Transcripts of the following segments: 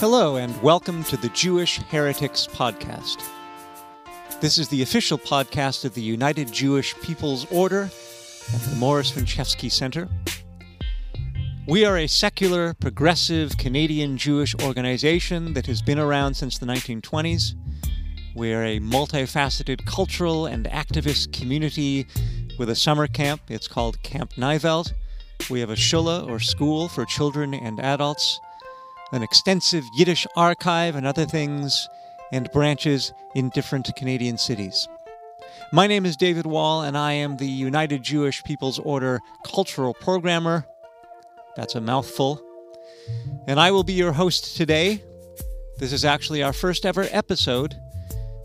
Hello, and welcome to the Jewish Heretics Podcast. This is the official podcast of the United Jewish People's Order and the Morris Winchevsky Center. We are a secular, progressive Canadian Jewish organization that has been around since the 1920s. We are a multifaceted cultural and activist community with a summer camp. It's called Camp Naivelt. We have a shula or school for children and adults an extensive Yiddish archive and other things, and branches in different Canadian cities. My name is David Wall, and I am the United Jewish People's Order cultural programmer. That's a mouthful. And I will be your host today. This is actually our first ever episode.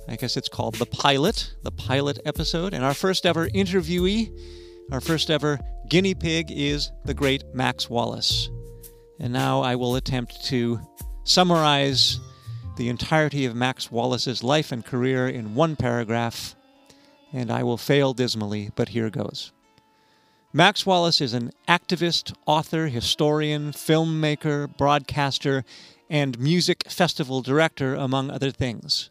I guess it's called the pilot, the pilot episode. And our first ever interviewee, our first ever guinea pig is the great Max Wallace. And now I will attempt to summarize the entirety of Max Wallace's life and career in one paragraph, and I will fail dismally, but here goes. Max Wallace is an activist, author, historian, filmmaker, broadcaster, and music festival director, among other things.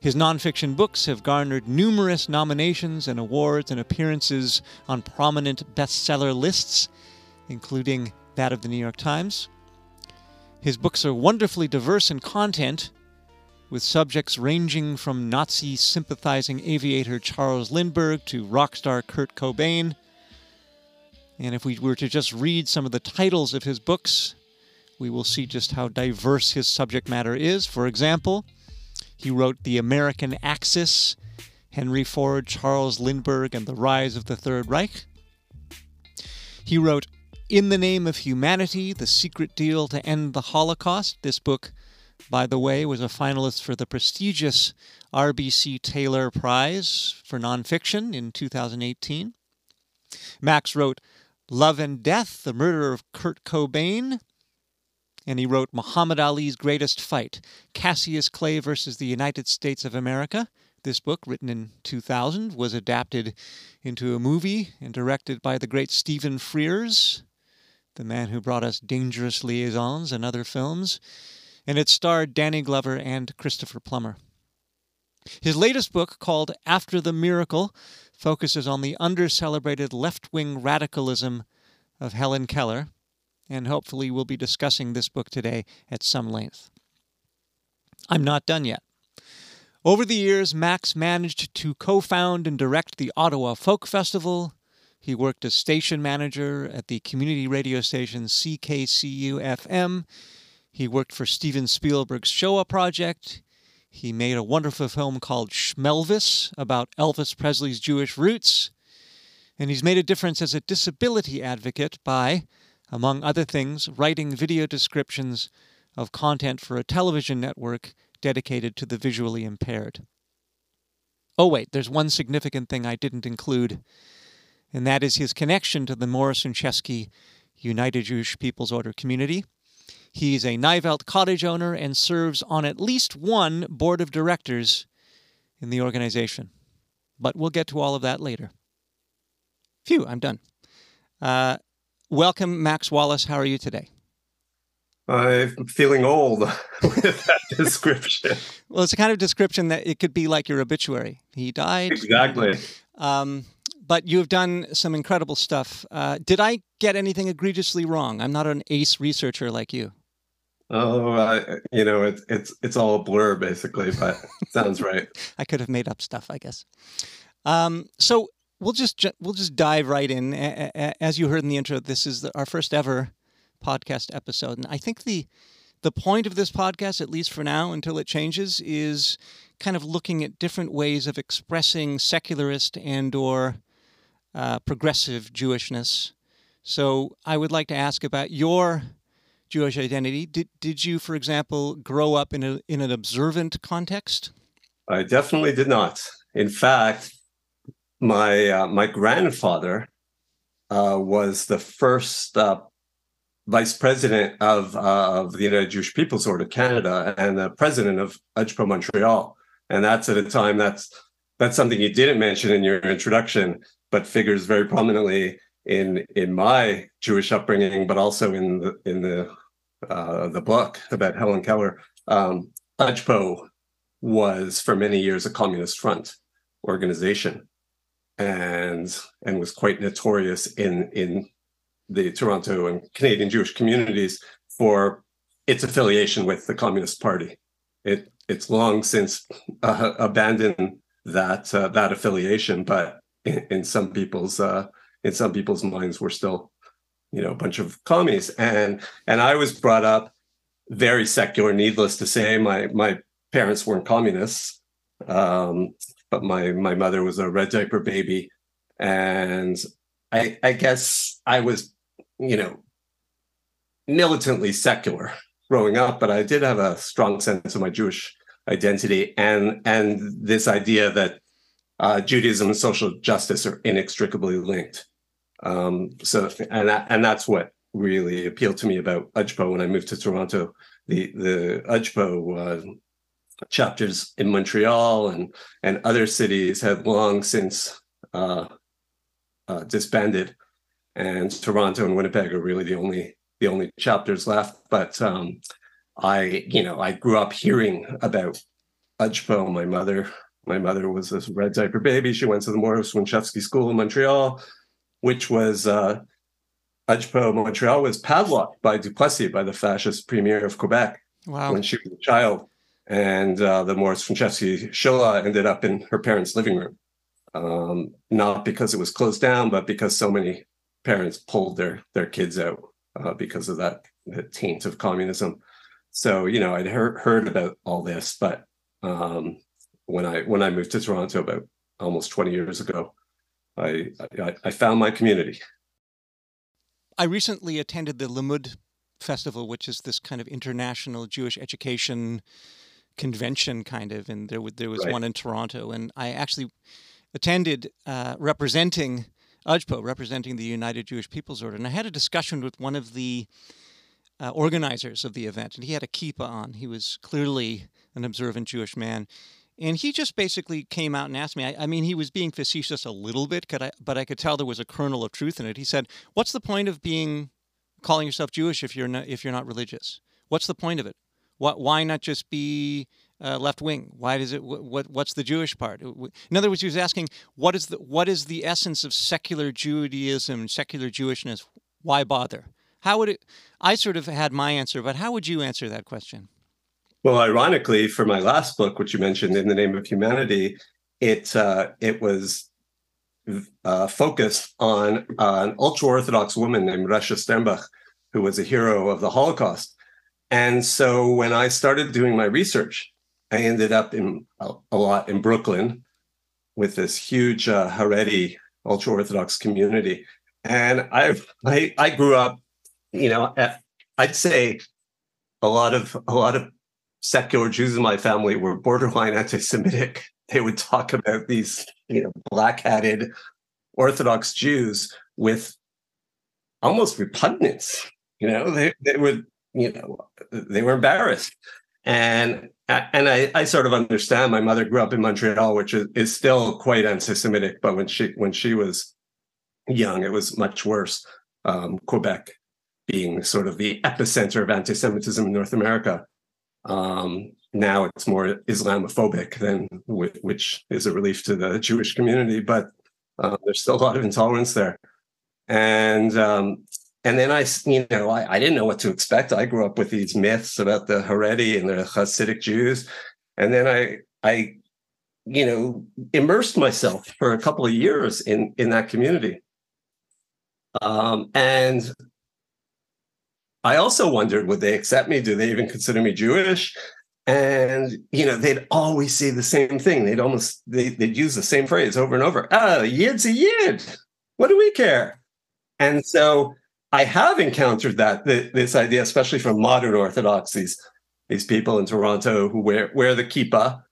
His nonfiction books have garnered numerous nominations and awards and appearances on prominent bestseller lists, including that of the New York Times. His books are wonderfully diverse in content, with subjects ranging from Nazi sympathizing aviator Charles Lindbergh to rock star Kurt Cobain. And if we were to just read some of the titles of his books, we will see just how diverse his subject matter is. For example, he wrote The American Axis, Henry Ford, Charles Lindbergh, and the Rise of the Third Reich. He wrote in the Name of Humanity The Secret Deal to End the Holocaust. This book, by the way, was a finalist for the prestigious RBC Taylor Prize for Nonfiction in 2018. Max wrote Love and Death The Murder of Kurt Cobain. And he wrote Muhammad Ali's Greatest Fight Cassius Clay versus the United States of America. This book, written in 2000, was adapted into a movie and directed by the great Stephen Frears the man who brought us Dangerous Liaisons and other films, and it starred Danny Glover and Christopher Plummer. His latest book, called After the Miracle, focuses on the under celebrated left wing radicalism of Helen Keller, and hopefully we'll be discussing this book today at some length. I'm not done yet. Over the years, Max managed to co found and direct the Ottawa Folk Festival, he worked as station manager at the community radio station CKCU FM. He worked for Steven Spielberg's Shoah Project. He made a wonderful film called Schmelvis about Elvis Presley's Jewish roots. And he's made a difference as a disability advocate by, among other things, writing video descriptions of content for a television network dedicated to the visually impaired. Oh, wait, there's one significant thing I didn't include and that is his connection to the Morris Winchevsky United Jewish People's Order community. He's a Naivelt cottage owner and serves on at least one board of directors in the organization. But we'll get to all of that later. Phew, I'm done. Uh, welcome, Max Wallace. How are you today? I'm feeling old with that description. well, it's a kind of description that it could be like your obituary. He died. Exactly. Um, but you have done some incredible stuff. Uh, did I get anything egregiously wrong? I'm not an ace researcher like you. Oh, uh, you know, it's it's it's all a blur basically, but sounds right. I could have made up stuff, I guess. Um, so we'll just we'll just dive right in. As you heard in the intro, this is the, our first ever podcast episode, and I think the the point of this podcast, at least for now, until it changes, is kind of looking at different ways of expressing secularist and or uh, progressive Jewishness. So I would like to ask about your Jewish identity. Did did you, for example, grow up in a in an observant context? I definitely did not. In fact, my uh, my grandfather uh, was the first uh, vice president of uh, of the United Jewish People's Order Canada and the president of UJPO Montreal, and that's at a time that's that's something you didn't mention in your introduction but figures very prominently in in my Jewish upbringing, but also in the in the uh, the book about Helen Keller, um, UJPO was for many years a communist front organization, and and was quite notorious in in the Toronto and Canadian Jewish communities for its affiliation with the Communist Party. It it's long since uh, abandoned that uh, that affiliation, but in, in some people's uh, in some people's minds, we're still you know a bunch of commies. And and I was brought up very secular. Needless to say, my my parents weren't communists, um, but my my mother was a red diaper baby, and I I guess I was you know militantly secular growing up, but I did have a strong sense of my Jewish identity and and this idea that uh, Judaism and social justice are inextricably linked. Um, so and that, and that's what really appealed to me about UJPO when I moved to Toronto. The the UJPO uh, chapters in Montreal and and other cities have long since uh, uh, disbanded, and Toronto and Winnipeg are really the only the only chapters left. But um, I, you know, I grew up hearing about UJPO. My mother, my mother was a red diaper baby. She went to the Morris Winchevsky School in Montreal, which was uh, UJPO Montreal was padlocked by Duplessis, by the fascist premier of Quebec, wow. when she was a child. And uh, the Morris Winchevsky Shola ended up in her parents' living room. Um, not because it was closed down, but because so many parents pulled their their kids out uh, because of that taint of communism. So you know, I'd heard heard about all this, but um, when I when I moved to Toronto about almost 20 years ago, I, I, I found my community. I recently attended the Limmud Festival, which is this kind of international Jewish education convention, kind of, and there there was right. one in Toronto, and I actually attended uh, representing UJPO, representing the United Jewish People's Order, and I had a discussion with one of the uh, organizers of the event, and he had a kippah on. He was clearly an observant Jewish man. And he just basically came out and asked me. I, I mean, he was being facetious a little bit, I, but I could tell there was a kernel of truth in it. He said, "What's the point of being calling yourself Jewish if you're not if you're not religious? What's the point of it? What, why not just be uh, left wing? Why does it? What, what's the Jewish part? In other words, he was asking, what is the what is the essence of secular Judaism, secular Jewishness? Why bother? How would it? I sort of had my answer, but how would you answer that question? Well, ironically, for my last book, which you mentioned, "In the Name of Humanity," it uh, it was uh, focused on uh, an ultra orthodox woman named Recha Sternbuch, who was a hero of the Holocaust. And so, when I started doing my research, I ended up in a, a lot in Brooklyn with this huge uh, Haredi ultra orthodox community, and I I I grew up you know, I'd say a lot of a lot of secular Jews in my family were borderline anti-Semitic. They would talk about these, you know, black-hatted Orthodox Jews with almost repugnance. You know, they they would, you know, they were embarrassed. And and I, I sort of understand. My mother grew up in Montreal, which is, is still quite anti-Semitic, but when she when she was young, it was much worse. Um, Quebec being sort of the epicenter of anti-Semitism in North America. Um, now it's more Islamophobic than which is a relief to the Jewish community, but uh, there's still a lot of intolerance there. And um, and then I, you know, I, I, didn't know what to expect. I grew up with these myths about the Haredi and the Hasidic Jews, and then I, I, you know, immersed myself for a couple of years in in that community. Um, and I also wondered, would they accept me? Do they even consider me Jewish? And you know, they'd always say the same thing. They'd almost they, would use the same phrase over and over. Ah, Yid's a Yid. What do we care? And so I have encountered that this idea, especially from modern Orthodox, these these people in Toronto who wear wear the kippah,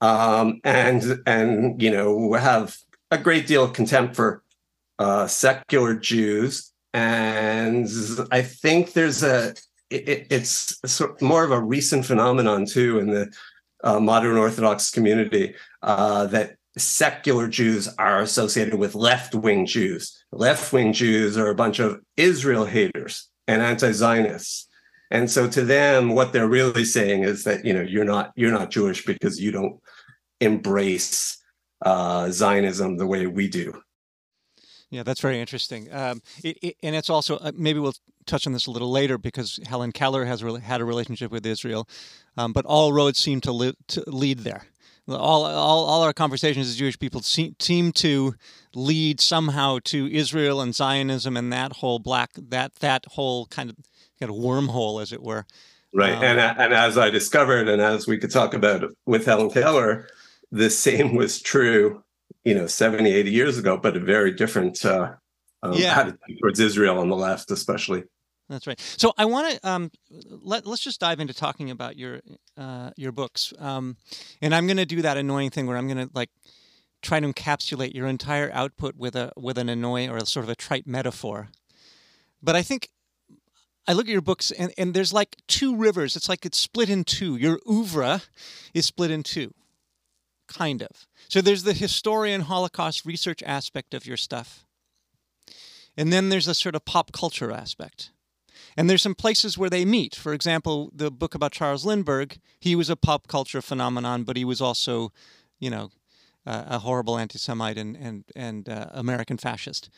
um, and and you know have a great deal of contempt for uh, secular Jews and I think there's a it, it's sort of more of a recent phenomenon too in the uh, modern Orthodox community uh, that secular Jews are associated with left wing Jews. Left wing Jews are a bunch of Israel haters and anti Zionists. And so to them, what they're really saying is that you know you're not you're not Jewish because you don't embrace uh, Zionism the way we do. Yeah, that's very interesting. Um, it, it, and it's also uh, maybe we'll touch on this a little later because Helen Keller has really had a relationship with Israel, um, but all roads seem to, li- to lead there. All, all, all our conversations as Jewish people seem, seem to lead somehow to Israel and Zionism and that whole black that that whole kind of kind of wormhole, as it were. Right, um, and and as I discovered, and as we could talk about with Helen Keller, the same was true you know 70 80 years ago but a very different uh, um, yeah. attitude towards israel on the left especially that's right so i want to um, let, let's just dive into talking about your uh, your books um, and i'm going to do that annoying thing where i'm going to like try to encapsulate your entire output with a with an annoying or a sort of a trite metaphor but i think I look at your books and, and there's like two rivers. It's like it's split in two. Your oeuvre is split in two kind of. So there's the historian Holocaust research aspect of your stuff. And then there's a sort of pop culture aspect. And there's some places where they meet. For example, the book about Charles Lindbergh, he was a pop culture phenomenon, but he was also, you know, uh, a horrible anti-Semite and and and uh, American fascist.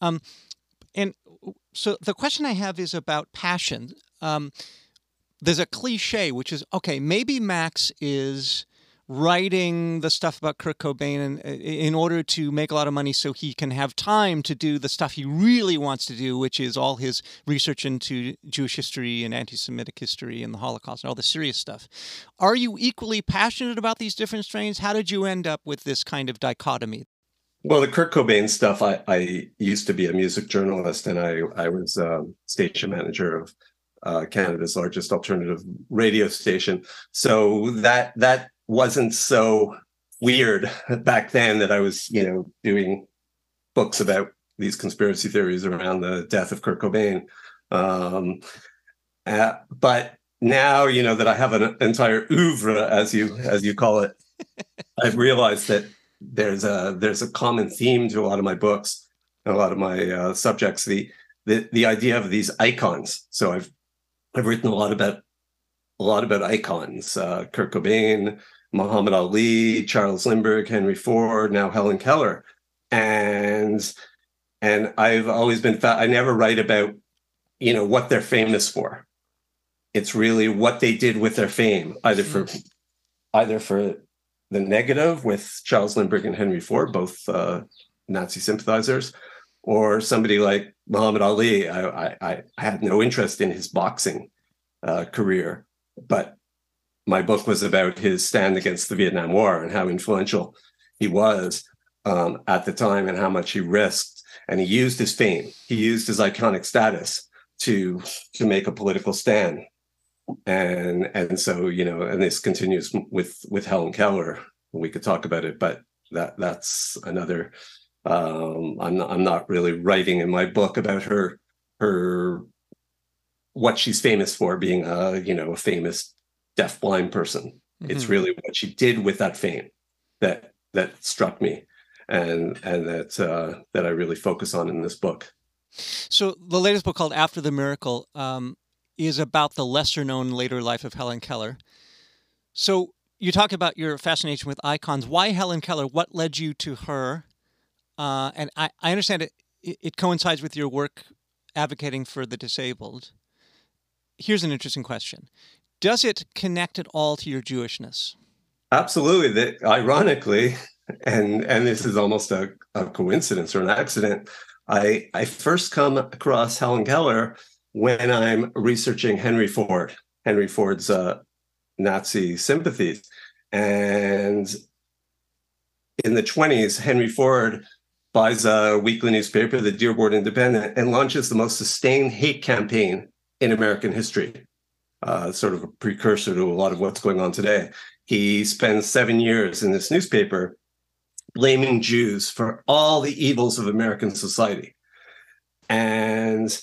Um, and so the question I have is about passion. Um, there's a cliche, which is okay. Maybe Max is writing the stuff about Kurt Cobain in, in order to make a lot of money so he can have time to do the stuff he really wants to do, which is all his research into Jewish history and anti Semitic history and the Holocaust and all the serious stuff. Are you equally passionate about these different strains? How did you end up with this kind of dichotomy? Well, the Kurt Cobain stuff, I, I used to be a music journalist and I, I was um, station manager of uh, Canada's largest alternative radio station. So that that wasn't so weird back then that I was, you know, doing books about these conspiracy theories around the death of Kurt Cobain. Um, uh, but now, you know, that I have an entire oeuvre, as you as you call it, I've realized that there's a there's a common theme to a lot of my books, a lot of my uh, subjects. The the the idea of these icons. So I've I've written a lot about a lot about icons, uh, Kurt Cobain, Muhammad Ali, Charles Lindbergh, Henry Ford, now Helen Keller, and and I've always been fa- I never write about you know what they're famous for. It's really what they did with their fame, either for mm. either for the negative with Charles Lindbergh and Henry Ford, both uh, Nazi sympathizers, or somebody like Muhammad Ali. I, I, I had no interest in his boxing uh, career, but my book was about his stand against the Vietnam War and how influential he was um, at the time and how much he risked. And he used his fame, he used his iconic status to to make a political stand. And and so you know, and this continues with with Helen Keller. We could talk about it, but that that's another. Um, I'm not, I'm not really writing in my book about her her what she's famous for being a you know a famous deaf blind person. Mm-hmm. It's really what she did with that fame that that struck me and and that uh, that I really focus on in this book. So the latest book called After the Miracle um, is about the lesser known later life of Helen Keller. So you talk about your fascination with icons. Why Helen Keller? What led you to her? Uh, and I, I understand it, it coincides with your work advocating for the disabled. Here's an interesting question does it connect at all to your Jewishness? Absolutely. That ironically, and and this is almost a, a coincidence or an accident. I I first come across Helen Keller when I'm researching Henry Ford, Henry Ford's uh, Nazi sympathies, and in the 20s, Henry Ford buys a weekly newspaper, the Dearborn Independent, and launches the most sustained hate campaign in American history uh, sort of a precursor to a lot of what's going on today. He spends seven years in this newspaper blaming Jews for all the evils of American society. And,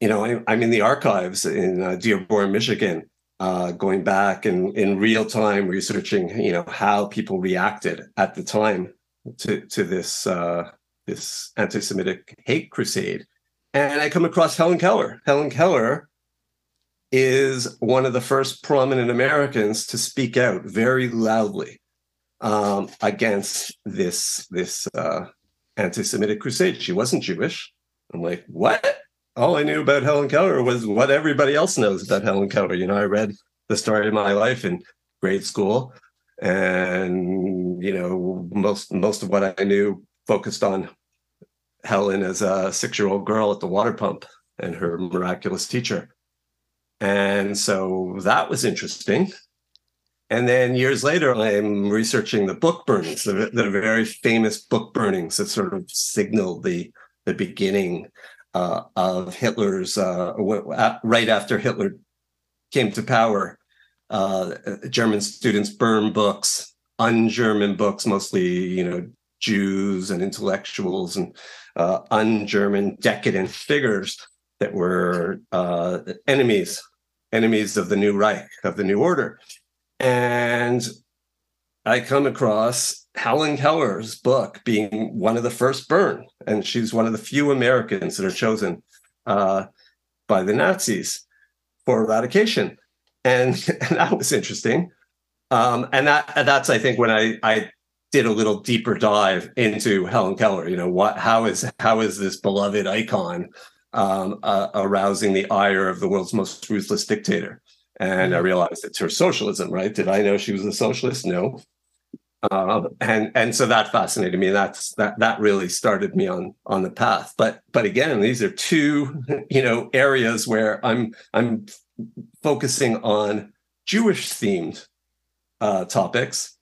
you know, I, am in the archives in uh, Dearborn, Michigan, uh, going back and in real time researching, you know, how people reacted at the time to, to this, uh, this anti Semitic hate crusade. And I come across Helen Keller. Helen Keller is one of the first prominent Americans to speak out very loudly um, against this this uh, anti-Semitic crusade. She wasn't Jewish. I'm like, what? All I knew about Helen Keller was what everybody else knows about Helen Keller. You know, I read the story of my life in grade school, and you know, most most of what I knew focused on Helen as a six-year-old girl at the water pump and her miraculous teacher. And so that was interesting. And then years later, I'm researching the book burnings, the, the very famous book burnings that sort of signaled the, the beginning uh, of Hitler's, uh, right after Hitler came to power. Uh, German students burn books, un-German books, mostly, you know, Jews and intellectuals and uh, un-German decadent figures that were uh, enemies, enemies of the new Reich, of the new order. And I come across Helen Keller's book being one of the first burned, and she's one of the few Americans that are chosen uh, by the Nazis for eradication, and, and that was interesting. Um, and that that's I think when I I did a little deeper dive into Helen Keller. You know what? How is how is this beloved icon um, uh, arousing the ire of the world's most ruthless dictator? And I mm-hmm. realized it's her socialism, right? Did I know she was a socialist? No. Uh, and and so that fascinated me. That's that that really started me on on the path. But but again, these are two you know areas where I'm I'm focusing on Jewish themed uh, topics,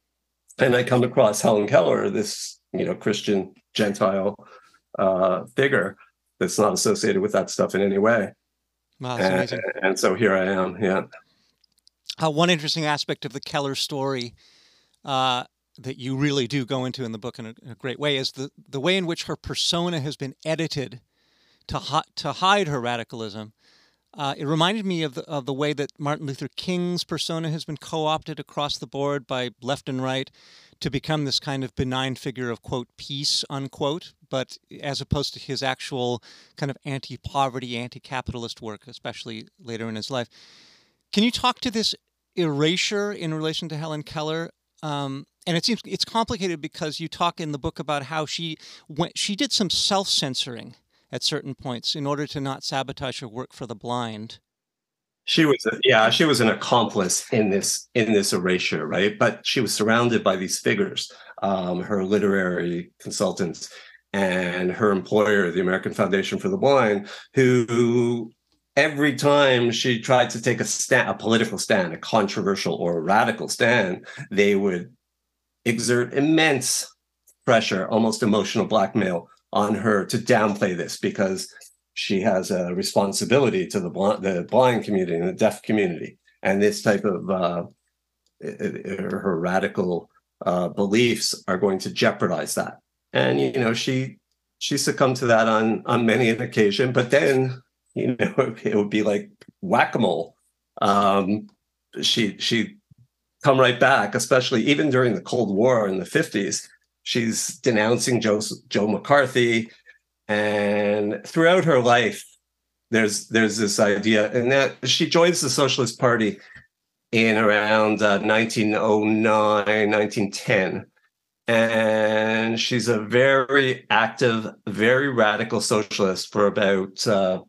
and I come across Helen Keller, this you know Christian Gentile uh, figure that's not associated with that stuff in any way. Wow, and, and, so here I am. Yeah. Uh, one interesting aspect of the Keller story uh, that you really do go into in the book in a, in a, great way is the, the way in which her persona has been edited to, hi- to hide her radicalism. Uh, it reminded me of the, of the way that Martin Luther King's persona has been co opted across the board by left and right to become this kind of benign figure of, quote, peace, unquote, but as opposed to his actual kind of anti poverty, anti capitalist work, especially later in his life. Can you talk to this erasure in relation to Helen Keller. Um, and it seems it's complicated because you talk in the book about how she went, she did some self censoring at certain points in order to not sabotage her work for the blind. She was, a, yeah, she was an accomplice in this in this erasure, right? But she was surrounded by these figures, um, her literary consultants, and her employer, the American Foundation for the Blind, who every time she tried to take a stand, a political stand, a controversial or a radical stand, they would exert immense pressure, almost emotional blackmail on her to downplay this because she has a responsibility to the blind, the blind community and the deaf community. And this type of uh, her radical uh, beliefs are going to jeopardize that. And you know, she she succumbed to that on on many an occasion. But then you know, it would be like whack-a-mole. Um, she she come right back, especially even during the Cold War in the 50s. She's denouncing Joe, Joe McCarthy. And throughout her life, there's there's this idea, and that she joins the Socialist Party in around uh, 1909, 1910 and she's a very active, very radical socialist for about uh,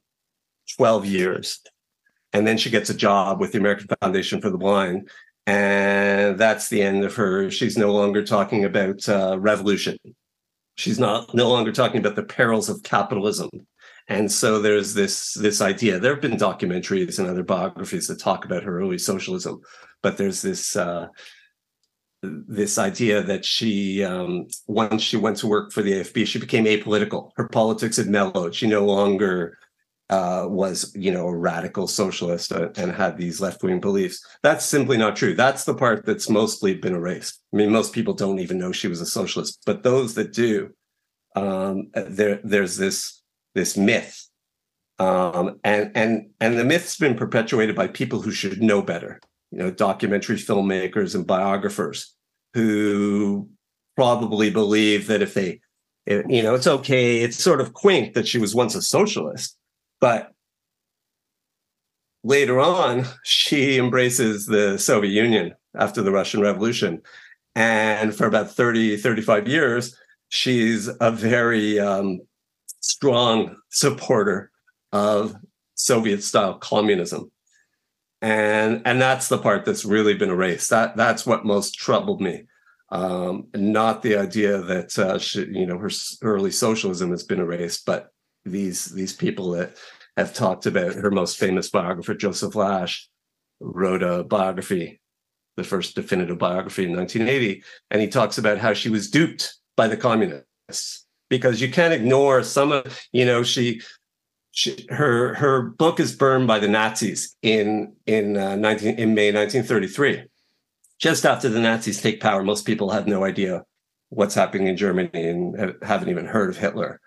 12 years. And then she gets a job with the American Foundation for the Blind. And that's the end of her. She's no longer talking about uh, revolution. She's not no longer talking about the perils of capitalism. And so there's this this idea. There have been documentaries and other biographies that talk about her early socialism, but there's this uh, this idea that she um, once she went to work for the AFB, she became apolitical. Her politics had mellowed. She no longer uh, was you know a radical socialist uh, and had these left wing beliefs. That's simply not true. That's the part that's mostly been erased. I mean, most people don't even know she was a socialist, but those that do, um, there there's this this myth, um, and and and the myth's been perpetuated by people who should know better. You know, documentary filmmakers and biographers who probably believe that if they you know, it's okay. It's sort of quaint that she was once a socialist, but later on, she embraces the Soviet Union after the Russian Revolution. And for about 30, 35 years, she's a very um, strong supporter of Soviet style communism. And, and that's the part that's really been erased. That, that's what most troubled me. Um, not the idea that uh, she, you know her early socialism has been erased, but these these people that have talked about her most famous biographer, Joseph Lash, wrote a biography, the first definitive biography in 1980. And he talks about how she was duped by the communists because you can't ignore some of, you know, she, she her her book is burned by the Nazis in in uh, 19 in May 1933. Just after the Nazis take power, most people have no idea what's happening in Germany and haven't even heard of Hitler.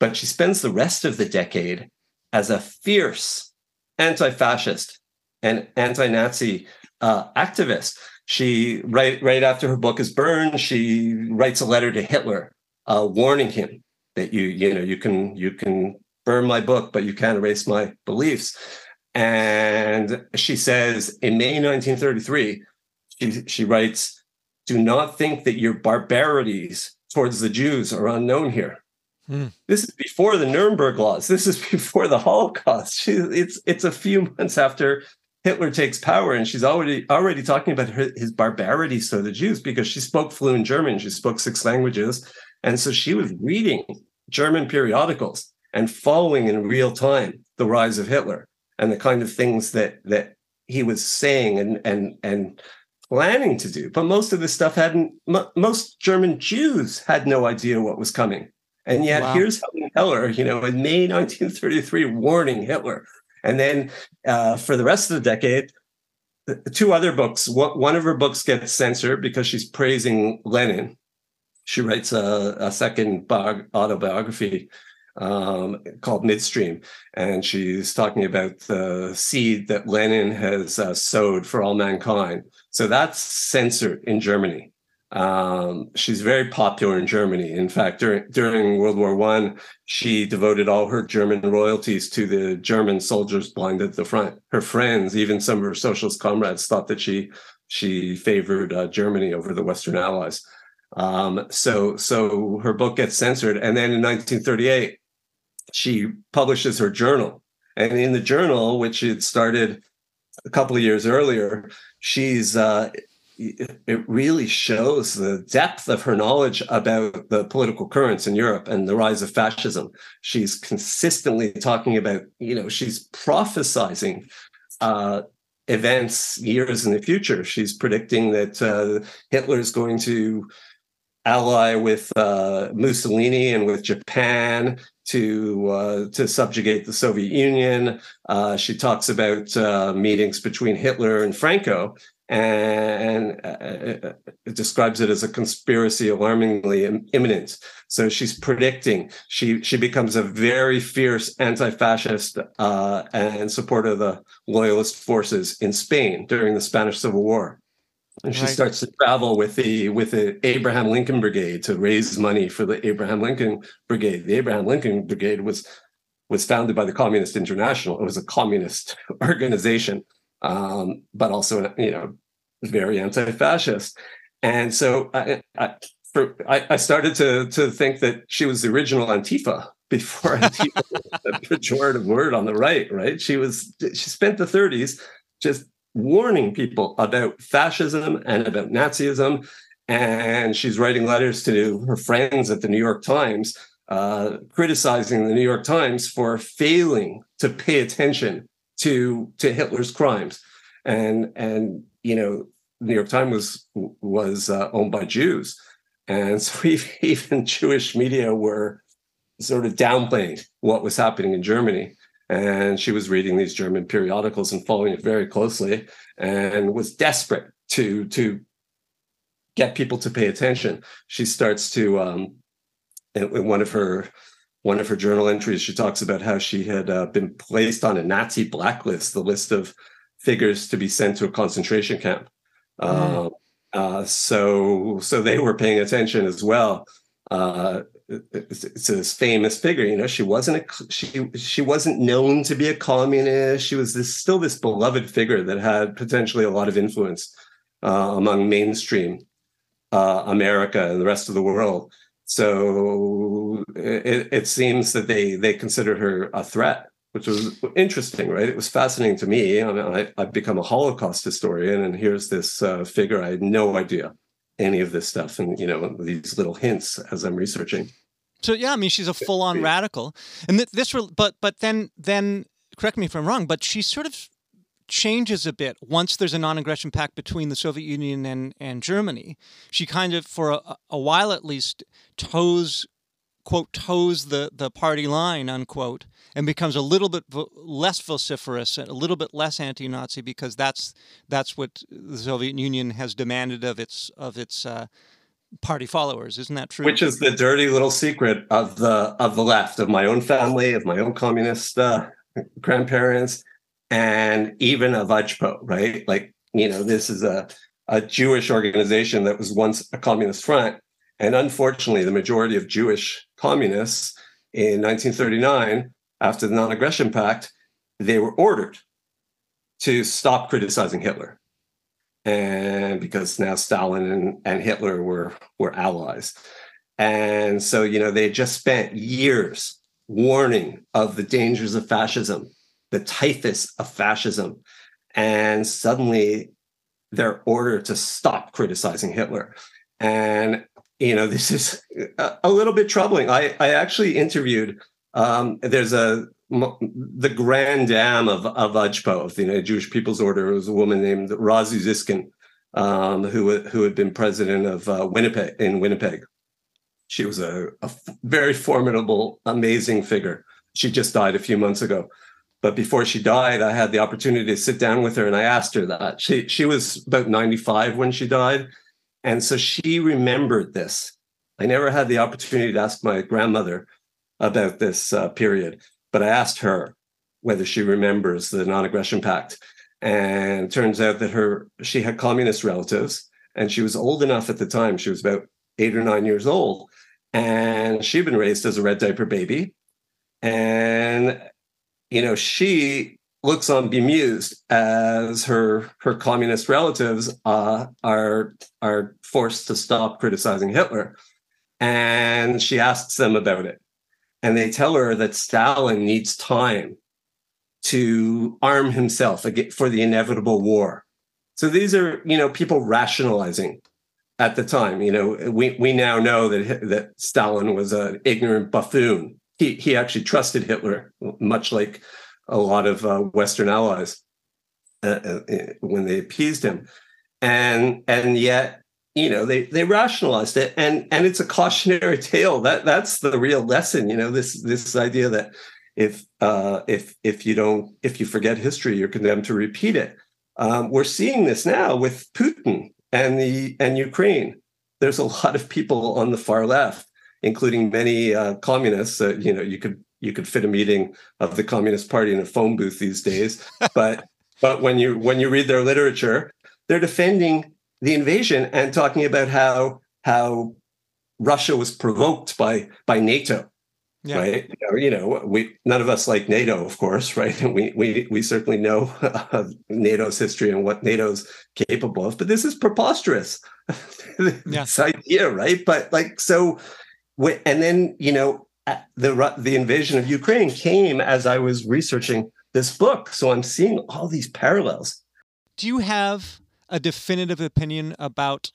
But she spends the rest of the decade as a fierce anti-fascist and anti-Nazi uh, activist. She right right after her book is burned, she writes a letter to Hitler, uh, warning him that you you know you can you can burn my book, but you can't erase my beliefs. And she says in May 1933, she, she writes, "Do not think that your barbarities towards the Jews are unknown here. Mm. This is before the Nuremberg laws. This is before the Holocaust. She, it's it's a few months after Hitler takes power, and she's already already talking about her, his barbarities to the Jews because she spoke fluent German. She spoke six languages, and so she was reading German periodicals and following in real time the rise of Hitler and the kind of things that that he was saying and and and planning to do. But most of this stuff hadn't. M- most German Jews had no idea what was coming and yet wow. here's Helen Keller, you know, in May 1933, warning Hitler. And then uh, for the rest of the decade, two other books. One of her books gets censored because she's praising Lenin. She writes a, a second autobiography um, called Midstream, and she's talking about the seed that Lenin has uh, sowed for all mankind. So that's censored in Germany. Um, she's very popular in Germany. In fact, during during World War One, she devoted all her German royalties to the German soldiers blinded at the front. Her friends, even some of her socialist comrades, thought that she she favored uh, Germany over the Western Allies. Um, so so her book gets censored, and then in 1938, she publishes her journal. And in the journal, which had started a couple of years earlier, she's uh, it really shows the depth of her knowledge about the political currents in Europe and the rise of fascism. She's consistently talking about, you know, she's prophesizing uh, events years in the future. She's predicting that uh, Hitler is going to ally with uh, Mussolini and with Japan to uh, to subjugate the Soviet Union. Uh, she talks about uh, meetings between Hitler and Franco, and uh, uh, it describes it as a conspiracy alarmingly imminent. So she's predicting she she becomes a very fierce anti-fascist uh, and supporter of the loyalist forces in Spain during the Spanish Civil War. And she right. starts to travel with the with the Abraham Lincoln Brigade to raise money for the Abraham Lincoln Brigade. The Abraham Lincoln Brigade was was founded by the Communist International. It was a communist organization um, but also you know very anti-fascist. And so I, I, for, I, I started to to think that she was the original Antifa before Antifa a pejorative word on the right. Right? She was she spent the 30s just warning people about fascism and about Nazism. And she's writing letters to her friends at the New York Times, uh, criticizing the New York Times for failing to pay attention to to Hitler's crimes, and and you know New York Times was was uh, owned by Jews, and so even Jewish media were sort of downplaying what was happening in Germany. And she was reading these German periodicals and following it very closely, and was desperate to to get people to pay attention. She starts to um, in, in one of her one of her journal entries, she talks about how she had uh, been placed on a Nazi blacklist, the list of figures to be sent to a concentration camp. Mm. Uh, uh, so, so they were paying attention as well. Uh, it's, it's this famous figure. You know, she wasn't a she she wasn't known to be a communist. She was this still this beloved figure that had potentially a lot of influence uh, among mainstream uh, America and the rest of the world. So it, it seems that they they considered her a threat, which was interesting, right? It was fascinating to me. I mean, I, have become a Holocaust historian, and here's this uh, figure I had no idea any of this stuff, and you know these little hints as I'm researching. So yeah, I mean, she's a full-on radical, and th- this, but but then then correct me if I'm wrong, but she sort of changes a bit once there's a non-aggression pact between the Soviet Union and, and Germany. She kind of, for a, a while at least, toes quote toes the the party line unquote and becomes a little bit vo- less vociferous and a little bit less anti-Nazi because that's that's what the Soviet Union has demanded of its of its uh, party followers. Isn't that true? Which is the dirty little secret of the of the left of my own family of my own communist uh, grandparents and even a Ujpo, right? Like, you know, this is a, a Jewish organization that was once a communist front. And unfortunately, the majority of Jewish communists in 1939, after the non aggression pact, they were ordered to stop criticizing Hitler. And because now Stalin and, and Hitler were, were allies. And so, you know, they just spent years warning of the dangers of fascism the typhus of fascism. And suddenly they're ordered to stop criticizing Hitler. And, you know, this is a, little bit troubling. I, I actually interviewed, um, there's a, the grand dam of, of Ujpo, of the United Jewish People's Order, was a woman named Rosie Ziskin, um, who, who had been president of uh, Winnipeg in Winnipeg. She was a, a very formidable, amazing figure. She just died a few months ago but before she died, I had the opportunity to sit down with her and I asked her that. She she was about 95 when she died. And so she remembered this. I never had the opportunity to ask my grandmother about this uh, period, but I asked her whether she remembers the non-aggression pact. And turns out that her she had communist relatives and she was old enough at the time. She was about eight or nine years old. And she'd been raised as a red diaper baby. And you know, she looks on bemused as her her communist relatives uh, are are forced to stop criticizing Hitler, and she asks them about it, and they tell her that Stalin needs time to arm himself for the inevitable war. So these are you know people rationalizing at the time. You know, we we now know that that Stalin was an ignorant buffoon he he actually trusted Hitler, much like a lot of uh, Western allies uh, uh, when they appeased him, and and yet you know they they rationalized it, and and it's a cautionary tale. That that's the real lesson. You know this this idea that if uh, if if you don't if you forget history, you're condemned to repeat it. Um, we're seeing this now with Putin and the and Ukraine. There's a lot of people on the far left including many uh, communists. Uh, you know, you could you could fit a meeting of the Communist Party in a phone booth these days. but but when you when you read their literature, they're defending the invasion and talking about how how Russia was provoked by by NATO. Yeah. Right, you know, we none of us like NATO, of course, right? And we we we certainly know NATO's history and what NATO's capable of. But this is preposterous, this idea, right? But like, so and then you know uh, the the invasion of Ukraine came as I was researching this book, so I'm seeing all these parallels. Do you have a definitive opinion about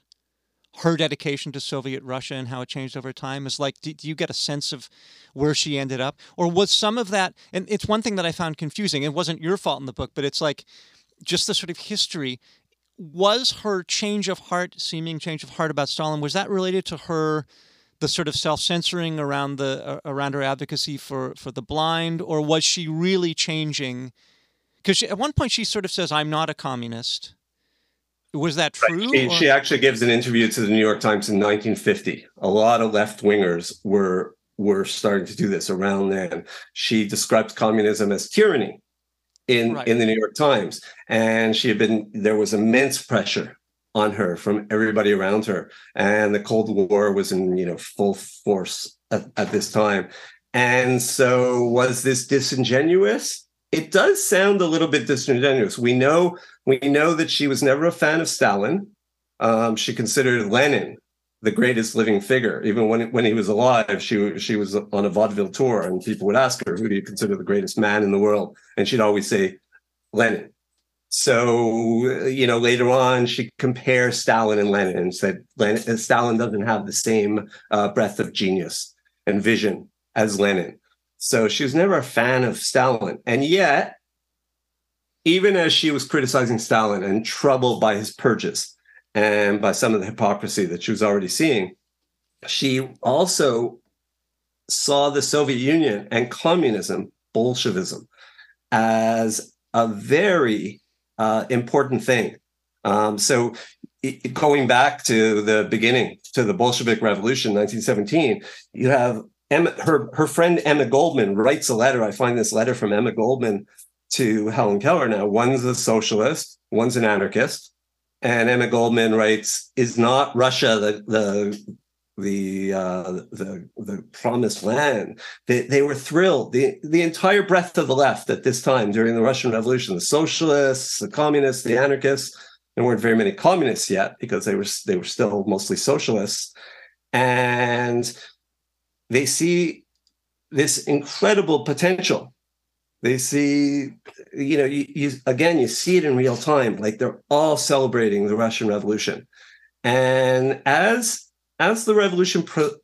her dedication to Soviet Russia and how it changed over time? Is like, do, do you get a sense of where she ended up, or was some of that? And it's one thing that I found confusing. It wasn't your fault in the book, but it's like just the sort of history. Was her change of heart, seeming change of heart about Stalin, was that related to her? The sort of self-censoring around the uh, around her advocacy for for the blind, or was she really changing? Because at one point she sort of says, "I'm not a communist." Was that true? Right. She, she, actually gives an interview to the New York Times in 1950. A lot of left wingers were were starting to do this around then. She describes communism as tyranny in right. in the New York Times, and she had been there was immense pressure on her from everybody around her and the cold war was in you know full force at, at this time. And so, was this disingenuous? It does sound a little bit disingenuous. We know we know that she was never a fan of Stalin. Um, she considered Lenin the greatest living figure. Even when when he was alive, she she was on a vaudeville tour, and people would ask her, "Who do you consider the greatest man in the world?" And she'd always say, "Lenin." So you know, later on, she compares Stalin and Lenin and said Lenin, Stalin doesn't have the same uh, breadth of genius and vision as Lenin. So she was never a fan of Stalin, and yet, even as she was criticizing Stalin and troubled by his purges and by some of the hypocrisy that she was already seeing, she also saw the Soviet Union and communism, Bolshevism, as a very uh, important thing. Um, so, it, going back to the beginning, to the Bolshevik Revolution, 1917, you have Emma, her her friend Emma Goldman writes a letter. I find this letter from Emma Goldman to Helen Keller. Now, one's a socialist, one's an anarchist and Emma Goldman writes, "Is not Russia the the the uh, the the promised land?" They they were thrilled. the The entire breadth of the left at this time during the Russian Revolution, the socialists, the communists, the anarchists. There weren't very many communists yet because they were they were still mostly socialists, and they see this incredible potential they see you know you, you, again you see it in real time like they're all celebrating the russian revolution and as as the revolution pro-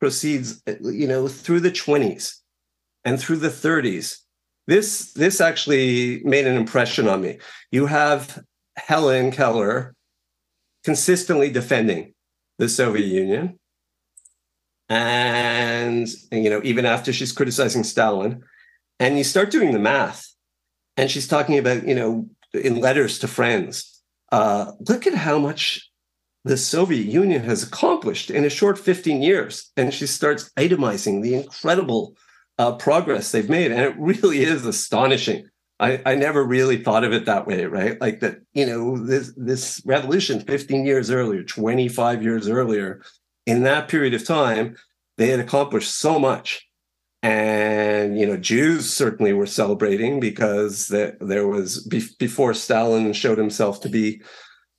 proceeds you know through the 20s and through the 30s this this actually made an impression on me. You have helen keller consistently defending the soviet union. And you know even after she's criticizing stalin. And you start doing the math, and she's talking about, you know, in letters to friends, uh, look at how much the Soviet Union has accomplished in a short 15 years. And she starts itemizing the incredible uh, progress they've made. And it really is astonishing. I, I never really thought of it that way, right? Like that, you know, this this revolution 15 years earlier, 25 years earlier, in that period of time, they had accomplished so much and you know jews certainly were celebrating because there, there was be- before stalin showed himself to be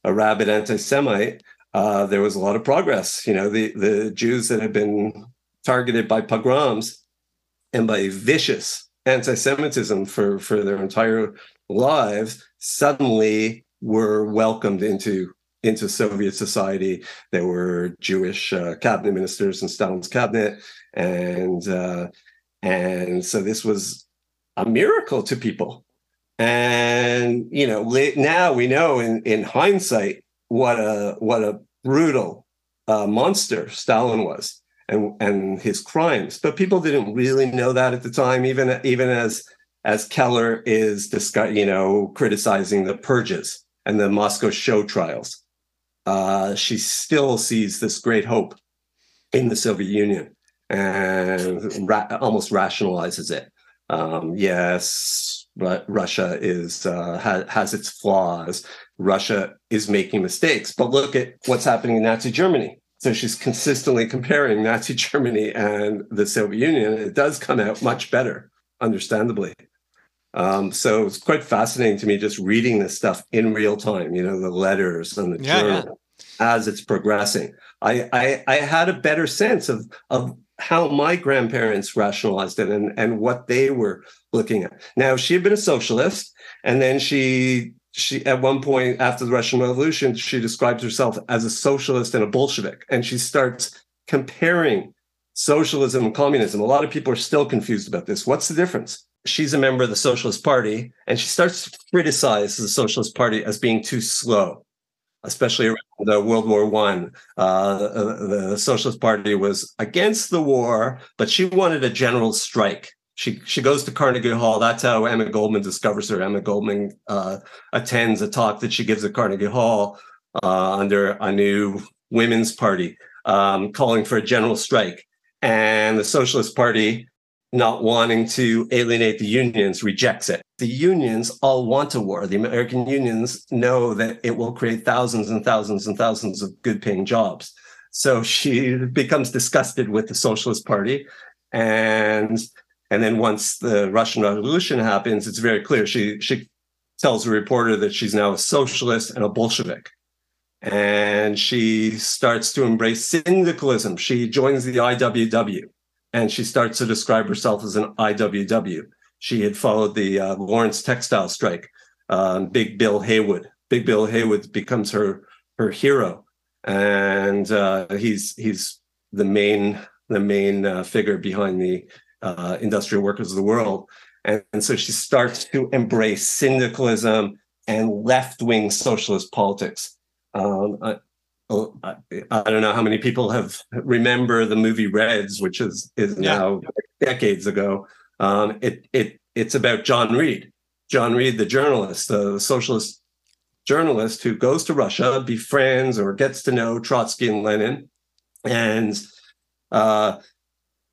a rabid anti-semite uh, there was a lot of progress you know the, the jews that had been targeted by pogroms and by vicious anti-semitism for, for their entire lives suddenly were welcomed into into Soviet society. There were Jewish uh, cabinet ministers in Stalin's cabinet, and uh, and so this was a miracle to people. And you know, now we know in, in hindsight what a what a brutal uh, monster Stalin was and and his crimes. But people didn't really know that at the time, even even as as Keller is discuss, you know, criticizing the purges and the Moscow show trials. Uh, she still sees this great hope in the Soviet Union and ra- almost rationalizes it. Um, yes, but Russia is uh, ha- has its flaws. Russia is making mistakes, but look at what's happening in Nazi Germany. So she's consistently comparing Nazi Germany and the Soviet Union. It does come out much better, understandably. Um, so it's quite fascinating to me just reading this stuff in real time. You know, the letters and the yeah, journal yeah. as it's progressing. I, I I had a better sense of of how my grandparents rationalized it and, and what they were looking at. Now, she had been a socialist, and then she she at one point after the Russian Revolution, she describes herself as a socialist and a Bolshevik, and she starts comparing socialism and communism. A lot of people are still confused about this. What's the difference? She's a member of the Socialist Party, and she starts to criticize the Socialist Party as being too slow especially around the World War One. Uh, the Socialist Party was against the war, but she wanted a general strike. She she goes to Carnegie Hall. That's how Emma Goldman discovers her. Emma Goldman uh, attends a talk that she gives at Carnegie Hall uh, under a new women's party, um, calling for a general strike. And the Socialist Party not wanting to alienate the unions rejects it. The unions all want a war. The American unions know that it will create thousands and thousands and thousands of good paying jobs. So she becomes disgusted with the Socialist Party, and and then once the Russian Revolution happens, it's very clear she she tells a reporter that she's now a socialist and a Bolshevik. And she starts to embrace syndicalism. She joins the IWW and she starts to describe herself as an IWW. She had followed the uh, Lawrence textile strike. Um, Big Bill Haywood. Big Bill Haywood becomes her her hero, and uh, he's he's the main the main uh, figure behind the uh, industrial workers of the world. And, and so she starts to embrace syndicalism and left wing socialist politics. Um, oh, I, I, don't know how many people have remember the movie Reds, which is is yeah. now decades ago. Um, it it it's about John Reed, John Reed, the journalist, the socialist journalist who goes to Russia, befriends or gets to know Trotsky and Lenin, and uh,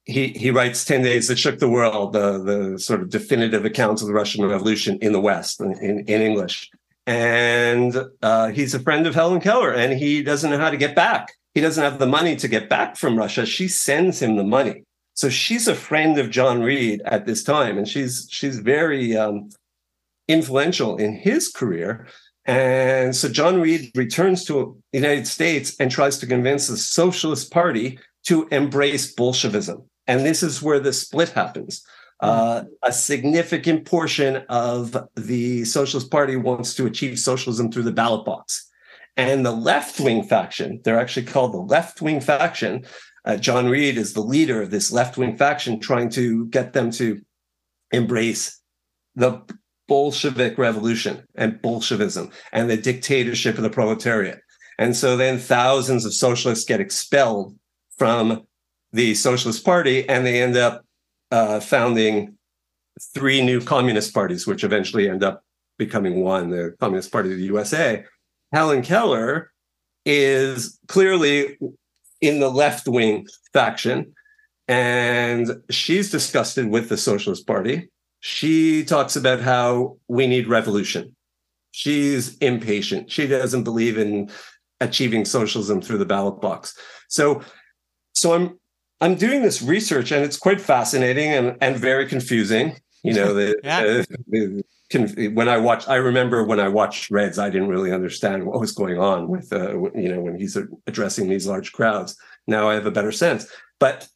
he he writes 10 days that shook the world the the sort of definitive accounts of the russian revolution in the west in, in, in english and uh, he's a friend of helen keller and he doesn't know how to get back. He doesn't have the money to get back from russia. She sends him the money. So she's a friend of john reed at this time and she's she's very um, influential in his career. And so john reed returns to the united states and tries to convince the socialist party to embrace bolshevism. And this is where the split happens. Uh, a significant portion of the Socialist Party wants to achieve socialism through the ballot box. And the left wing faction, they're actually called the left wing faction. Uh, John Reed is the leader of this left wing faction, trying to get them to embrace the Bolshevik revolution and Bolshevism and the dictatorship of the proletariat. And so then thousands of socialists get expelled from the Socialist Party, and they end up uh, founding three new communist parties, which eventually end up becoming one, the Communist Party of the USA. Helen Keller is clearly in the left wing faction, and she's disgusted with the Socialist Party. She talks about how we need revolution. She's impatient. She doesn't believe in achieving socialism through the ballot box. So, so I'm I'm doing this research and it's quite fascinating and, and very confusing. You know, the, yeah. uh, the, when I watched, I remember when I watched Reds, I didn't really understand what was going on with, uh, you know, when he's addressing these large crowds. Now I have a better sense. But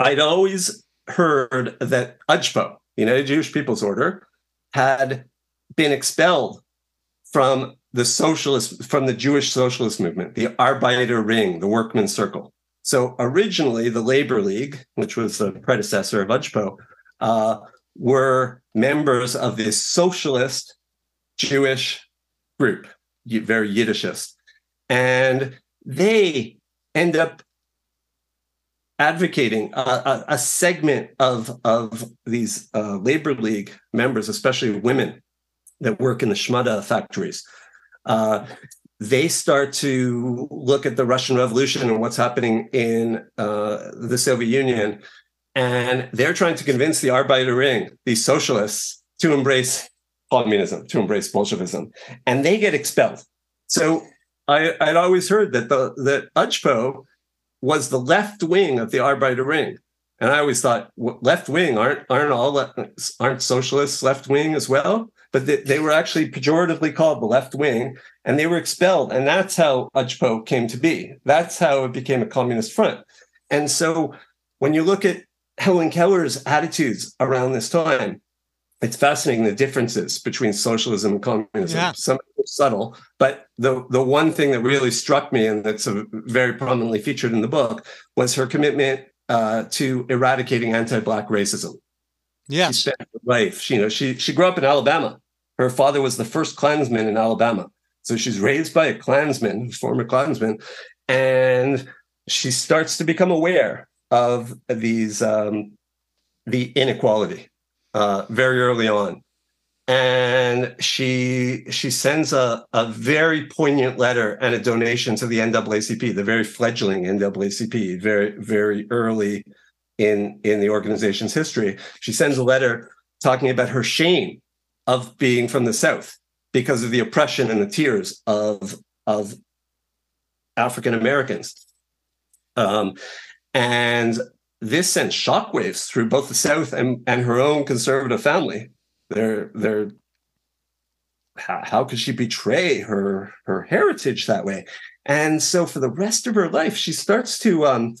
I'd always heard that UJPO, United Jewish People's Order, had been expelled from the socialist, from the Jewish socialist movement, the Arbeiter Ring, the workman's circle. So originally, the Labor League, which was the predecessor of UJPO, uh, were members of this socialist Jewish group, very Yiddishist. And they end up advocating a, a, a segment of, of these uh, labor league members, especially women that work in the shmatta factories, uh, they start to look at the Russian Revolution and what's happening in uh, the Soviet Union, and they're trying to convince the Arbeiter Ring, these socialists, to embrace communism, to embrace Bolshevism, and they get expelled. So I, would always heard that the that UJPO was the left wing of the Arbeiter Ring, and I always thought left wing aren't aren't all aren't socialists left wing as well but they, they, were actually pejoratively called the left wing, and they were expelled. And that's how UJPO came to be. That's how it became a communist front. And so when you look at Helen Keller's attitudes around this time, it's fascinating the differences between socialism and communism. Yeah. Some subtle, but the the one thing that really struck me and that's a, very prominently featured in the book was her commitment uh, to eradicating anti-black racism. Yes. She spent her life. She, you know, she she grew up in Alabama. Her father was the first Klansman in Alabama. So she's raised by a Klansman, former Klansman, and she starts to become aware of these um, the inequality uh, very early on. And she she sends a, a very poignant letter and a donation to the NAACP, the very fledgling NAACP, very, very early in in the organization's history. She sends a letter talking about her shame of being from the South because of the oppression and the tears of of African Americans. Um, and this sent shockwaves through both the South and, and her own conservative family. They're they're how, how could she betray her her heritage that way? And so for the rest of her life, she starts to um,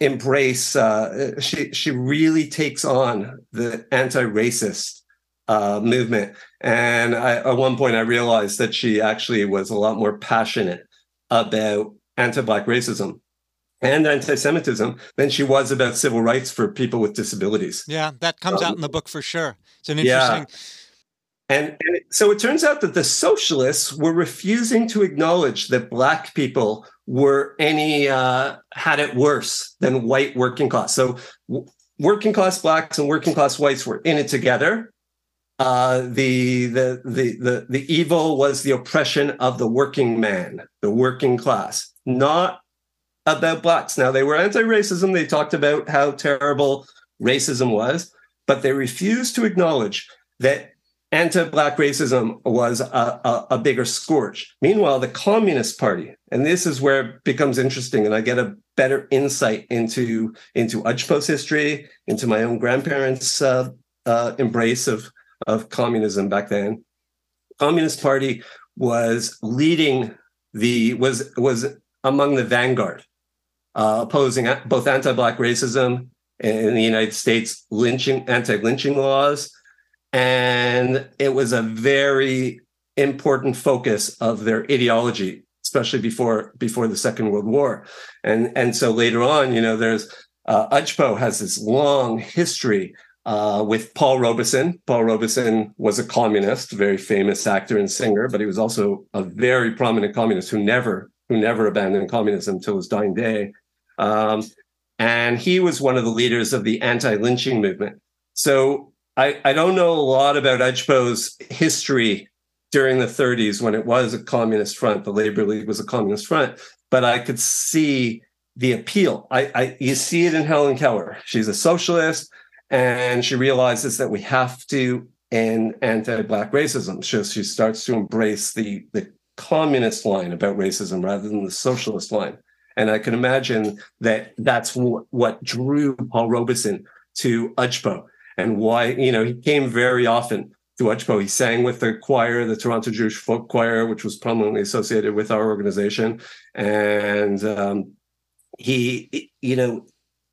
embrace. Uh, she she really takes on the anti-racist uh, movement. And I, at one point, I realized that she actually was a lot more passionate about anti-black racism and anti-Semitism than she was about civil rights for people with disabilities. Yeah, that comes um, out in the book for sure. It's an interesting. Yeah. And, and, so it turns out that the socialists were refusing to acknowledge that black people were any uh, had it worse than white working class. So w- working class blacks and working class whites were in it together. Uh, the, the the the the evil was the oppression of the working man, the working class, not about blacks. Now, they were anti racism. They talked about how terrible racism was, but they refused to acknowledge that anti black racism was a, a, a, bigger scourge. Meanwhile, the Communist Party, and this is where it becomes interesting, and I get a better insight into, into Ujpo's history, into my own grandparents' uh, uh, embrace of, of communism back then. Communist Party was leading the was was among the vanguard uh, opposing both anti-black racism in the United States, lynching, anti-lynching laws, and it was a very important focus of their ideology, especially before before the Second World War. And and so later on, you know, there's uh, Ujpo has this long history uh, with Paul Robeson. Paul Robeson was a communist, very famous actor and singer, but he was also a very prominent communist who never who never abandoned communism until his dying day. Um, and he was one of the leaders of the anti-lynching movement. So I, I don't know a lot about Ujpo's history during the 30s when it was a communist front. The Labor League was a communist front, but I could see the appeal. I, I you see it in Helen Keller. She's a socialist, and she realizes that we have to end anti-black racism. So she starts to embrace the the communist line about racism rather than the socialist line. And I can imagine that that's w- what drew Paul Robeson to Ujpo and why, you know, he came very often to Ujpo. He sang with the choir, the Toronto Jewish Folk Choir, which was prominently associated with our organization. And um, he, you know,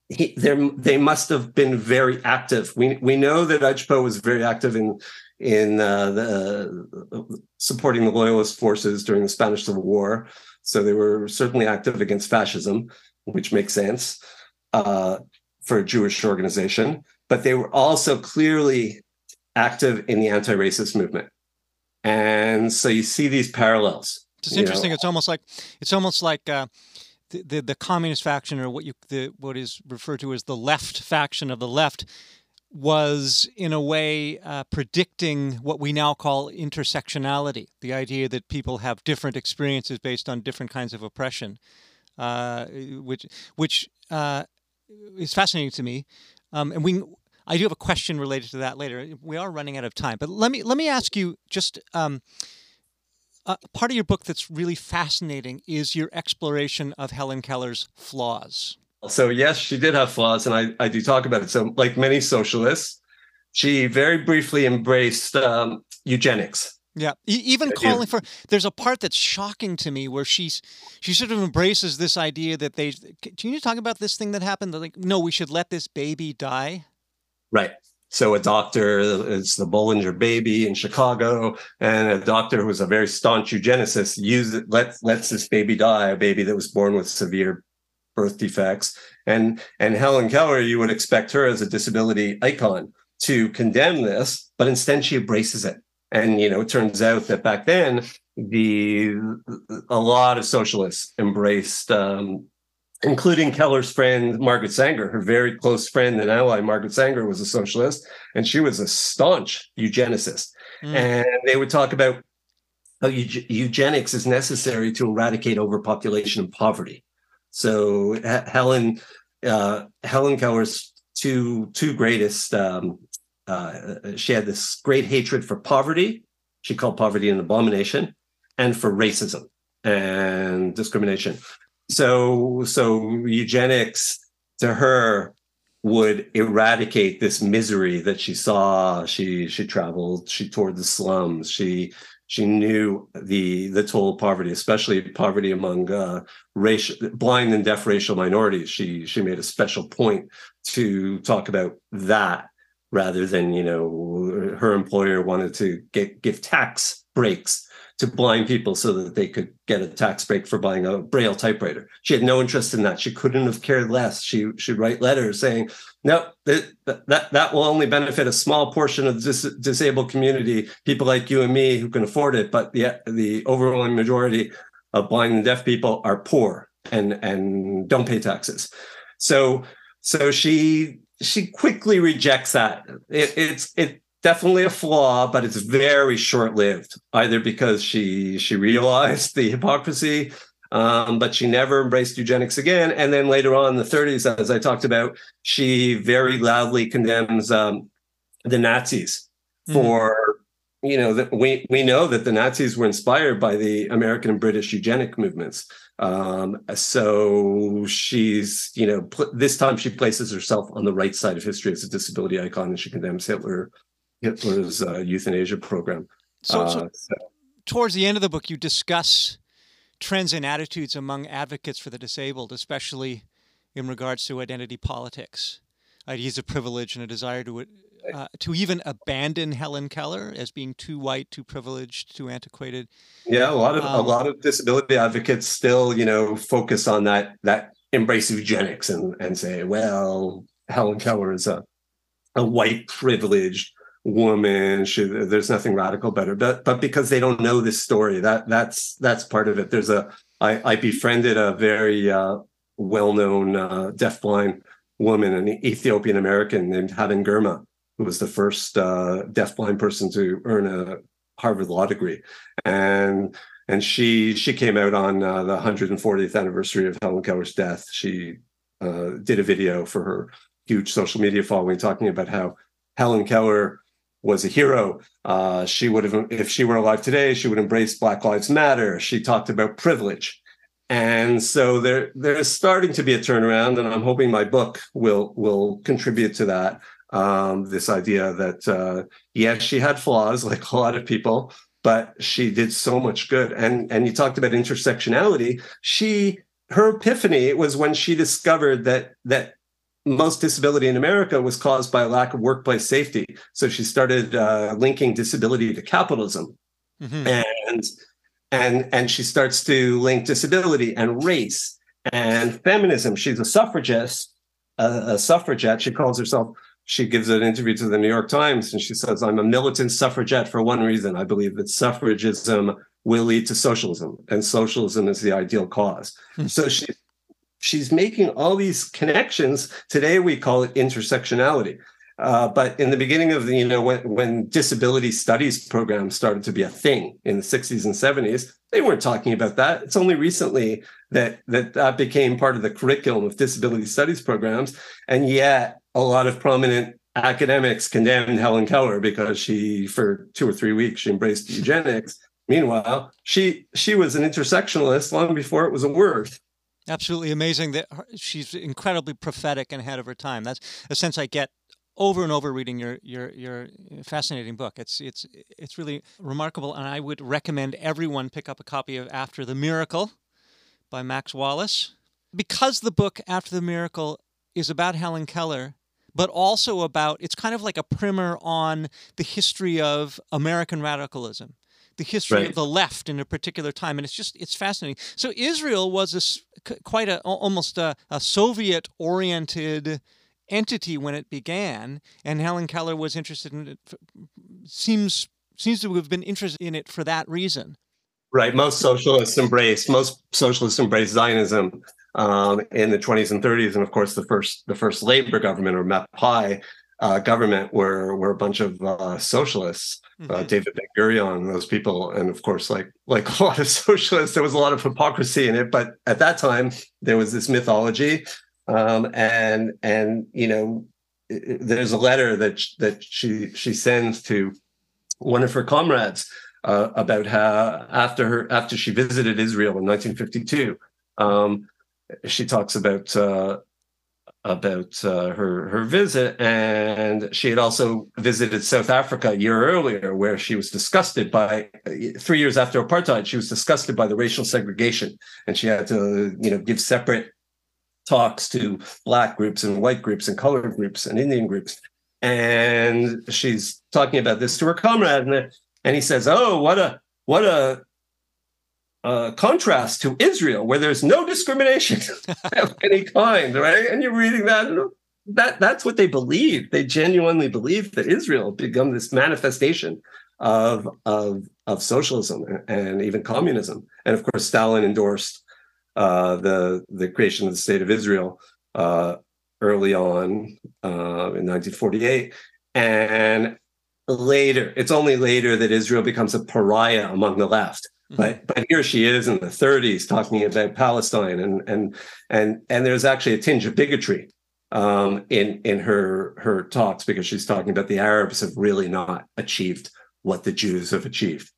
he, they must have been very active. We we know that Ujpo was very active in in uh, the, supporting the loyalist forces during the Spanish Civil War. So they were certainly active against fascism, which makes sense uh, for a Jewish organization. But they were also clearly active in the anti-racist movement, and so you see these parallels. It's interesting. Know. It's almost like it's almost like. Uh, the, the, the communist faction, or what you the what is referred to as the left faction of the left, was in a way uh, predicting what we now call intersectionality the idea that people have different experiences based on different kinds of oppression uh, which which uh, is fascinating to me um, and we I do have a question related to that later we are running out of time but let me let me ask you just um, uh, part of your book that's really fascinating is your exploration of Helen Keller's flaws so yes, she did have flaws, and I, I do talk about it. So like many socialists, she very briefly embraced um, eugenics. Yeah, even calling for there's a part that's shocking to me where she's she sort of embraces this idea that they can you talk about this thing that happened like no we should let this baby die. Right. So a doctor, it's the Bollinger baby in Chicago, and a doctor who was a very staunch eugenicist used let lets this baby die, a baby that was born with severe birth defects. And and Helen Keller, you would expect her as a disability icon to condemn this, but instead she embraces it. And you know, it turns out that back then the a lot of socialists embraced um, including Keller's friend Margaret Sanger, her very close friend and ally Margaret Sanger was a socialist, and she was a staunch eugenicist. Mm. And they would talk about how eugenics is necessary to eradicate overpopulation and poverty. So Helen uh, Helen Keller's two two greatest. Um, uh, she had this great hatred for poverty. She called poverty an abomination, and for racism and discrimination. so so eugenics to her would eradicate this misery that she saw she she traveled she toured the slums she she knew the the toll of poverty especially poverty among uh, racial blind and deaf racial minorities she she made a special point to talk about that rather than you know her employer wanted to get give tax breaks to blind people so that they could get a tax break for buying a braille typewriter. She had no interest in that. She couldn't have cared less. She should write letters saying, "No, that that that will only benefit a small portion of this disabled community, people like you and me who can afford it, but the the overwhelming majority of blind and deaf people are poor and and don't pay taxes." So so she she quickly rejects that. It, it's it definitely a flaw, but it's very short-lived. Either because she she realized the hypocrisy, um, but she never embraced eugenics again. And then later on in the 30s, as I talked about, she very loudly condemns um, the Nazis mm-hmm. for. You know that we we know that the Nazis were inspired by the American and British eugenic movements. Um, so she's, you know, pl- this time she places herself on the right side of history as a disability icon, and she condemns Hitler Hitler's uh, euthanasia program. So, uh, so, towards the end of the book, you discuss trends and attitudes among advocates for the disabled, especially in regards to identity politics, ideas of privilege, and a desire to uh, to even abandon Helen Keller as being too white, too privileged, too antiquated. Yeah, a lot of um, a lot of disability advocates still, you know, focus on that that embrace eugenics and and say, well, Helen Keller is a a white privileged woman. Should there's nothing radical better but but because they don't know this story that that's that's part of it. There's a i i befriended a very uh, well-known uh, deafblind woman an ethiopian american named Haben Girma who was the first uh, deafblind person to earn a harvard law degree and and she she came out on uh, the 140th anniversary of helen keller's death she uh, did a video for her huge social media following talking about how helen keller was a hero. Uh, she would have, if she were alive today, she would embrace Black Lives Matter. She talked about privilege, and so there there's starting to be a turnaround, and I'm hoping my book will will contribute to that. Um, this idea that uh, yes, she had flaws like a lot of people, but she did so much good. And and you talked about intersectionality. She her epiphany was when she discovered that that most disability in America was caused by a lack of workplace safety. So she started uh, linking disability to capitalism, mm-hmm. and and and she starts to link disability and race and feminism. She's a suffragist, a, a suffragette. She calls herself. She gives an interview to the New York Times, and she says, "I'm a militant suffragette for one reason. I believe that suffragism." will lead to socialism and socialism is the ideal because mm-hmm. so she she's making all these connections. Today we call it intersectionality. Uh, but in the beginning of the, you know, when, when disability studies programs started to be a thing in the 60s and 70s, they weren't talking about that. It's only recently that that, that became part of the curriculum of disability studies programs. And yet a lot of prominent academics condemned Helen Keller because she, for two or three weeks, she embraced eugenics. Meanwhile, she she was an intersectionalist long before it was a word. Absolutely amazing that her, she's incredibly prophetic and ahead of her time. That's a sense I get over and over reading your your your fascinating book. It's it's it's really remarkable, and I would recommend everyone pick up a copy of After the Miracle by Max Wallace because the book After the Miracle is about Helen Keller, but also about it's kind of like a primer on the history of American radicalism the history right. of the left in a particular time, and it's just it's fascinating. So Israel was a, quite a almost a, a Soviet oriented entity when it began, and Helen Keller was interested in it. Seems seems to have been interested in it for that reason. Right. Most socialists embraced most socialists embraced Zionism um, in the 20s and 30s, and of course the first the first labor government or Mapai uh, government were were a bunch of uh, socialists uh, mm-hmm. uh, David Ben Gurion, those people, and of course, like like a lot of socialists, there was a lot of hypocrisy in it. But at that time, there was this mythology, um, and and you know, there's a letter that that she she sends to one of her comrades uh, about how after her after she visited Israel in 1952. Um, she talks about uh, about uh, her her visit, and she had also visited South Africa a year earlier, where she was disgusted by three years after apartheid. She was disgusted by the racial segregation, and she had to you know give separate talks to black groups and white groups and colored groups and Indian groups. And she's talking about this to her comrade, and, and he says, "Oh, what a what a uh, contrast to Israel, where there's no discrimination of any kind, right? And you're reading that, that that's what they believe. They genuinely believe that Israel become this manifestation of of of socialism and even communism. And of course, Stalin endorsed uh, the the creation of the state of Israel uh, early on uh, in 1948, and later it's only later that Israel becomes a pariah among the left. But but here she is in the 30s talking about Palestine and and and and there's actually a tinge of bigotry um, in in her her talks because she's talking about the Arabs have really not achieved what the Jews have achieved.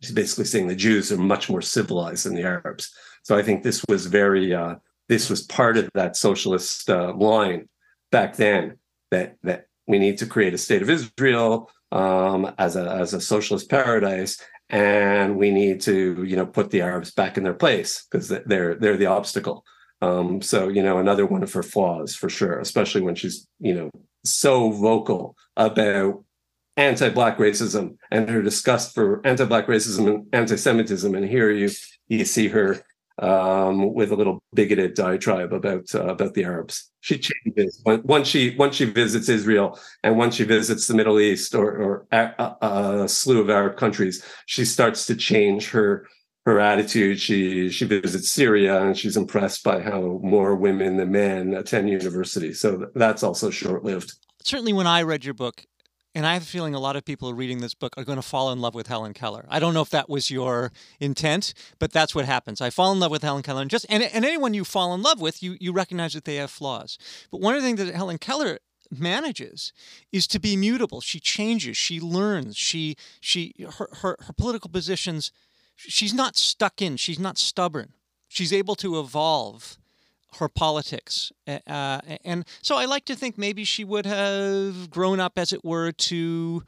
She's basically saying the Jews are much more civilized than the Arabs. So I think this was very uh, this was part of that socialist uh, line back then that that we need to create a state of Israel um, as a as a socialist paradise and we need to you know put the Arabs back in their place because they're they're the obstacle. Um, so you know another one of her flaws for sure, especially when she's you know so vocal about anti-black racism and her disgust for anti-black racism and anti-Semitism. And here you you see her um, with a little bigoted diatribe about uh, about the Arabs. She changes once she once she visits Israel and once she visits the Middle East or, or a, a, slew of Arab countries. She starts to change her her attitude. She she visits Syria and she's impressed by how more women than men attend university. So that's also short lived. Certainly, when I read your book, and I have a feeling a lot of people reading this book are going to fall in love with Helen Keller. I don't know if that was your intent, but that's what happens. I fall in love with Helen Keller, and just and, and anyone you fall in love with, you you recognize that they have flaws. But one of the things that Helen Keller manages is to be mutable. She changes, she learns, she she her her, her political positions. She's not stuck in. She's not stubborn. She's able to evolve her politics. Uh, and so I like to think maybe she would have grown up, as it were, to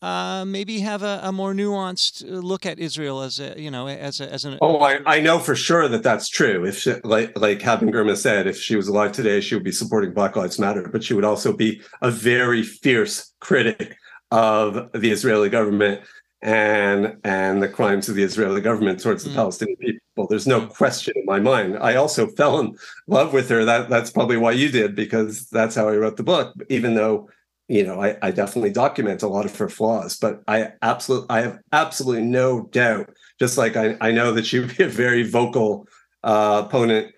uh, maybe have a, a, more nuanced look at Israel as a, you know, as a, as an. Oh, I, I know for sure that that's true. If she, like like Haben Girma said, if she was alive today, she would be supporting Black Lives Matter, but she would also be a very fierce critic of the Israeli government and and the crimes of the Israeli government towards the mm. Palestinian people. There's no question in my mind. I also fell in love with her. That that's probably why you did because that's how I wrote the book. Even though you know I, I definitely document a lot of her flaws, but I absolutely I have absolutely no doubt. Just like I, I know that she would be a very vocal uh, opponent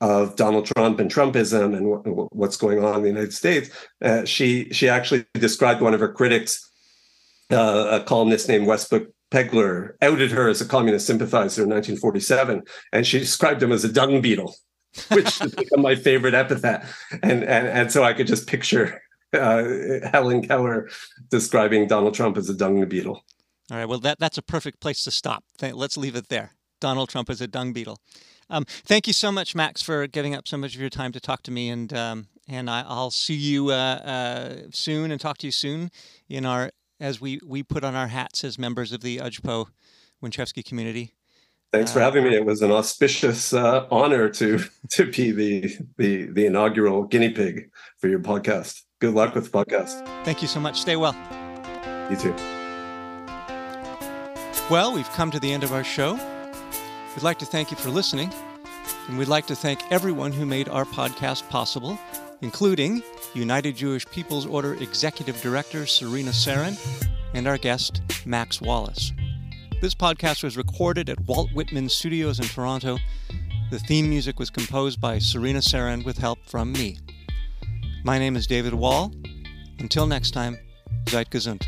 of Donald Trump and Trumpism and w- what's going on in the United States. Uh, she she actually described one of her critics uh, a columnist named Westbrook Pegler outed her as a communist sympathizer in 1947, and she described him as a dung beetle, which has become my favorite epithet. And and and so I could just picture uh, Helen Keller describing Donald Trump as a dung beetle. All right, well that that's a perfect place to stop. Let's leave it there. Donald Trump is a dung beetle. Um, thank you so much, Max, for giving up so much of your time to talk to me, and um, and I, will see you uh, uh, soon and talk to you soon in our as we, we put on our hats as members of the Ujpo Winchevsky community. Thanks for having me. It was an auspicious uh, honor to to be the, the the inaugural guinea pig for your podcast. Good luck with the podcast. Thank you so much. Stay well. You too. Well, we've come to the end of our show. We'd like to thank you for listening, and we'd like to thank everyone who made our podcast possible including United Jewish People's Order Executive Director Serena Sarin and our guest, Max Wallace. This podcast was recorded at Walt Whitman Studios in Toronto. The theme music was composed by Serena Sarin with help from me. My name is David Wall. Until next time, seid gesund.